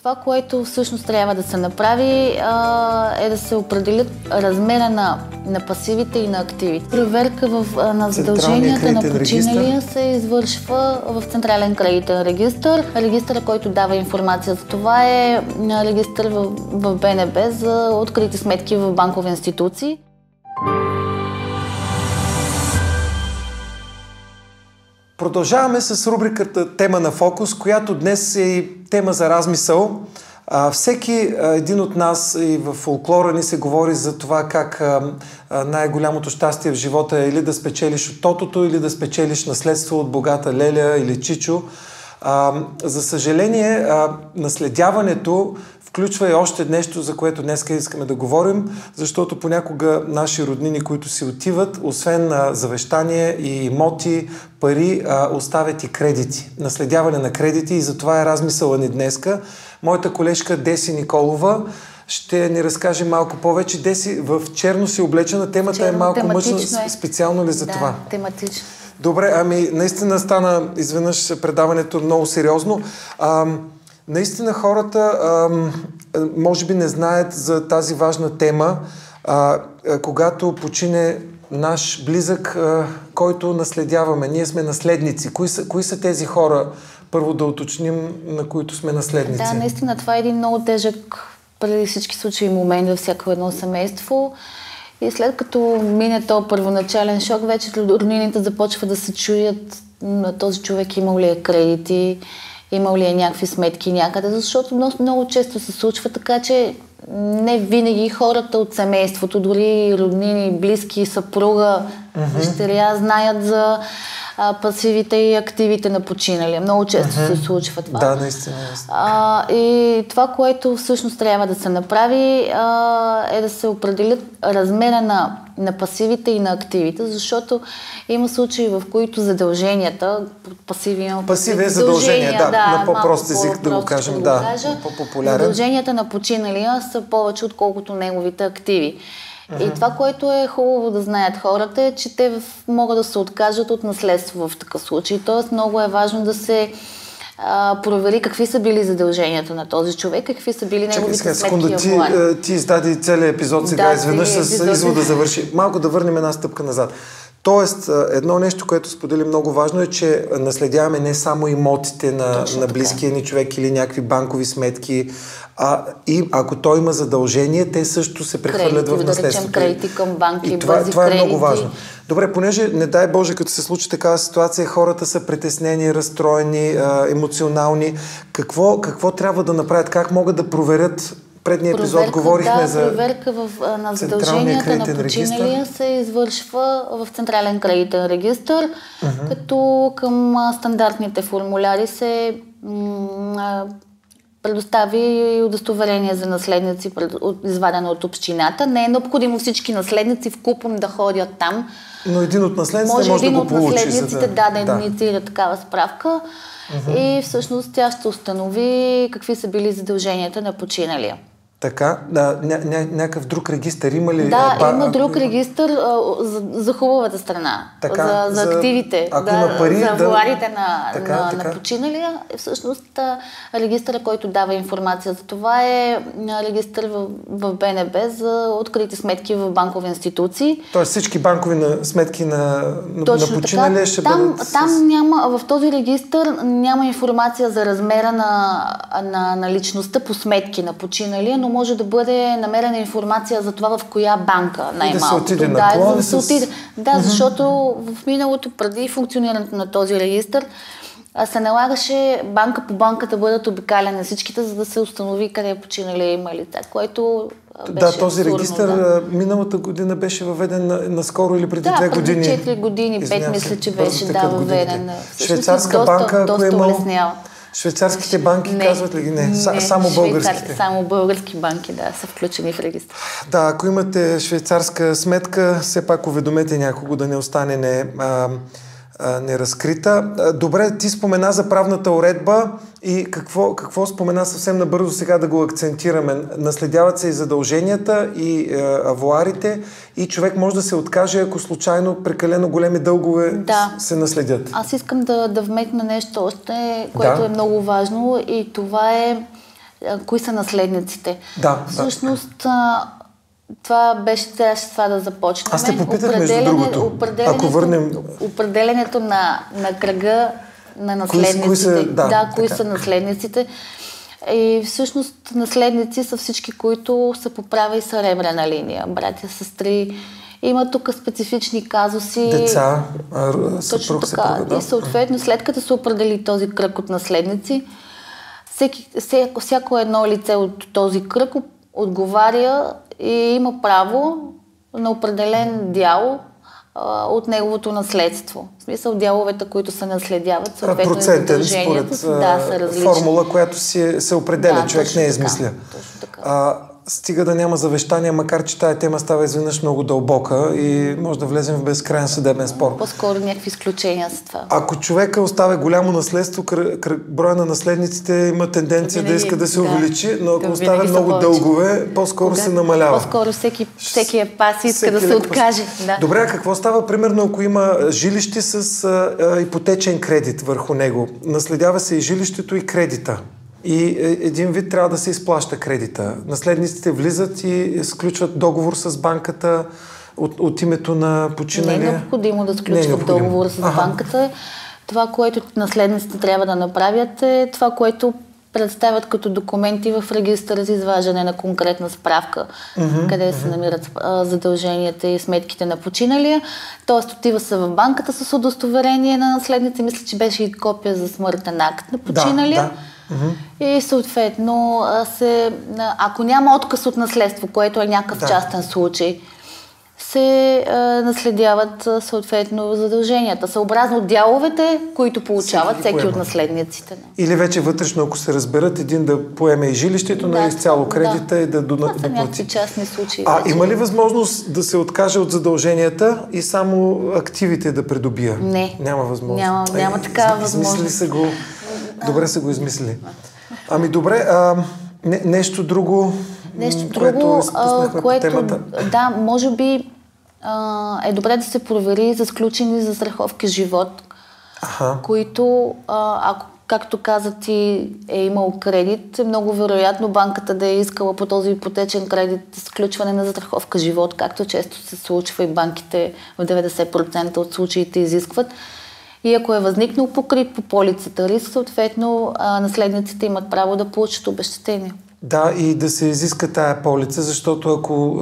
Това, което всъщност трябва да се направи, а, е да се определят размера на, на пасивите и на активите. Проверка в, на задълженията на починалия се извършва в Централен кредитен регистр. Регистър, който дава информация за това е регистър в, в БНБ за открити сметки в банкови институции. Продължаваме с рубриката Тема на фокус, която днес е и тема за размисъл. Всеки един от нас и в фолклора ни се говори за това как най-голямото щастие в живота е или да спечелиш от тотото, или да спечелиш наследство от богата Леля или Чичо. За съжаление, наследяването включва и още нещо, за което днес искаме да говорим, защото понякога наши роднини, които си отиват, освен на завещание и имоти, пари, а, оставят и кредити. Наследяване на кредити и затова е размисъла ни днеска. Моята колежка Деси Николова ще ни разкаже малко повече. Деси, в черно си облечена, темата е черно, е малко мъжна. Е. Специално ли за да, това? тематично. Добре, ами наистина стана изведнъж предаването много сериозно. А, наистина хората може би не знаят за тази важна тема, когато почине наш близък, който наследяваме. Ние сме наследници. Кои са, кои са тези хора, първо да уточним, на които сме наследници? Да, наистина това е един много тежък, преди всички случаи момент във всяко едно семейство. И след като мине то първоначален шок, вече роднините започват да се чуят на този човек имал ли е кредити, имал ли е някакви сметки някъде, защото много, много често се случва така, че не винаги хората от семейството, дори роднини, близки, съпруга, mm-hmm. дъщеря знаят за а, пасивите и активите на починали. Много често uh-huh. се случва това. Да, наистина. наистина. А, и това, което всъщност трябва да се направи, а, е да се определят размера на, на пасивите и на активите, защото има случаи, в които задълженията, пасиви има Пасиви е задължения, да, да, на по-прост език да го кажем, да, кажа, по-популярен. Задълженията на починалия са повече, отколкото неговите активи. Uh-huh. И това, което е хубаво да знаят хората е, че те могат да се откажат от наследство в такъв случай. Тоест много е важно да се а, провери какви са били задълженията на този човек, какви са били неговите Чакай, секунда, ти, е, ти издади целият епизод сега да, изведнъж с извода да завърши. Малко да върнем една стъпка назад. Тоест, едно нещо, което сподели много важно е, че наследяваме не само имотите на, на близкия ни човек или някакви банкови сметки, а и ако той има задължение, те също се прехвърлят в наследството. Да кредити към банки, и това, това е много важно. Добре, понеже не дай Боже, като се случи такава ситуация, хората са притеснени, разстроени, емоционални. Какво, какво трябва да направят? Как могат да проверят предния епизод проверка, говорихме да, за проверка в, на задълженията на починалия се извършва в Централен кредитен регистр, uh-huh. като към стандартните формуляри се м- предостави удостоверение за наследници, извадено от общината. Не е необходимо всички наследници в купом да ходят там. Но един от наследниците може, може един да го получи. От наследниците да, да, да инициира такава справка. Uh-huh. И всъщност тя ще установи какви са били задълженията на починалия. Така, да, ня, ня, някакъв друг регистр има ли? Да, а, има друг регистр а, за, за хубавата страна, така, за, за, за активите, ако да, има пари, за владите да... на, така, на, така. на починалия. Всъщност регистъра, който дава информация за това е регистър в, в БНБ за открити сметки в банкови институции. Тоест всички банкови на, сметки на, Точно на починалия ще там, бъдат... Там с... няма, в този регистър няма информация за размера на, на, на личността по сметки на починалия, но може да бъде намерена информация за това в коя банка най-малко. Да на клон, да, се отиде. да защото в миналото, преди функционирането на този регистр, се налагаше банка по банка да бъдат обикаляни всичките, за да се установи къде е починали има лица, което беше Да, този регистр да. миналата година беше въведен на, наскоро или преди да, две години. Да, преди 4 години, 5 мисля, че беше да, въведен. Швейцарска доста, банка, доста, ако е имал... Швейцарските банки не, казват ли ги? Не, не само българските. Само български банки, да, са включени в регистър. Да, ако имате швейцарска сметка, все пак уведомете някого да не остане не... А, неразкрита. Добре, ти спомена за правната уредба и какво, какво спомена съвсем набързо сега да го акцентираме. Наследяват се и задълженията, и е, авуарите, и човек може да се откаже, ако случайно прекалено големи дългове да. се наследят. Аз искам да, да вметна нещо още, което да. е много важно и това е кои са наследниците. Да, Всъщност, да. Това беше трябваше това да започнем. Аз те попитах между другото. Определенето, Ако върнем... определенето на, на кръга на наследниците. Кои, кои са, да, да кои са наследниците. И всъщност наследници са всички, които са по права и съребрена линия. Братя, сестри. Има тук специфични казуси. Деца, съпруг, така. Да. И съответно, след като се определи този кръг от наследници, всеки, всяко, всяко едно лице от този кръг отговаря и има право на определен дял а, от неговото наследство. В смисъл дяловете, които се наследяват, съответно Процентен, според да, са различни. формула, която си, се определя, да, човек не е измисля. Точно така. А, стига да няма завещания, макар че тая тема става изведнъж много дълбока и може да влезем в безкрайен съдебен спор. По-скоро някакви изключения с това. Ако човека оставя голямо наследство, броя на наследниците има тенденция винаги, да иска да се да, увеличи, но ако да, оставя много дългове, по-скоро Кога? се намалява. По-скоро всеки, всеки е пас и иска да се откаже. Да. Добре, а какво става примерно ако има жилище с а, а, ипотечен кредит върху него? Наследява се и жилището и кредита. И е, един вид трябва да се изплаща кредита. Наследниците влизат и сключват договор с банката от, от името на починалия. Не е необходимо да сключват е необходимо. договор с ага. банката. Това, което наследниците трябва да направят е това, което представят като документи в регистъра за изваждане на конкретна справка, mm-hmm, къде mm-hmm. се намират а, задълженията и сметките на починалия. Тоест отива се в банката с удостоверение на наследници. Мисля, че беше и копия за смъртен акт на починалия. Да, да. Mm-hmm. И съответно, се, ако няма отказ от наследство, което е някакъв да. частен случай, се а, наследяват съответно задълженията, съобразно дяловете, които получават всеки, всеки от наследниците. Или вече вътрешно, ако се разберат, един да поеме и жилището да, на изцяло кредита да. и да, да, да, да плати. частни случаи. А вече. има ли възможност да се откаже от задълженията и само активите да придобия? Не. Няма възможност. Няма, няма такава възможност. Измисли се го Добре са го измислили. Ами добре, а, не, нещо друго, нещо друго, което, което темата. да, може би а, е добре да се провери за сключени за страховки живот, Аха. които, а, ако както каза ти, е имал кредит, е много вероятно банката да е искала по този ипотечен кредит сключване на застраховка живот, както често се случва и банките в 90% от случаите изискват. И ако е възникнал покрит по полицата риск, съответно наследниците имат право да получат обещетение. Да, и да се изиска тая полица, защото ако...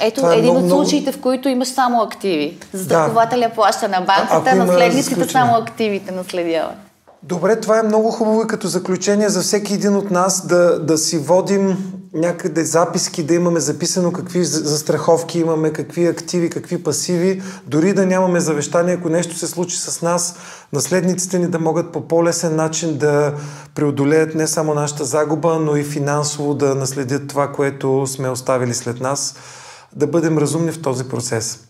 Ето, е един много, от случаите, в които имаш само активи. Застрахователя да. плаща на банката, наследниците само активите наследяват. Добре, това е много хубаво и като заключение за всеки един от нас да, да си водим някъде записки, да имаме записано какви застраховки имаме, какви активи, какви пасиви, дори да нямаме завещание, ако нещо се случи с нас, наследниците ни да могат по по-лесен начин да преодолеят не само нашата загуба, но и финансово да наследят това, което сме оставили след нас, да бъдем разумни в този процес.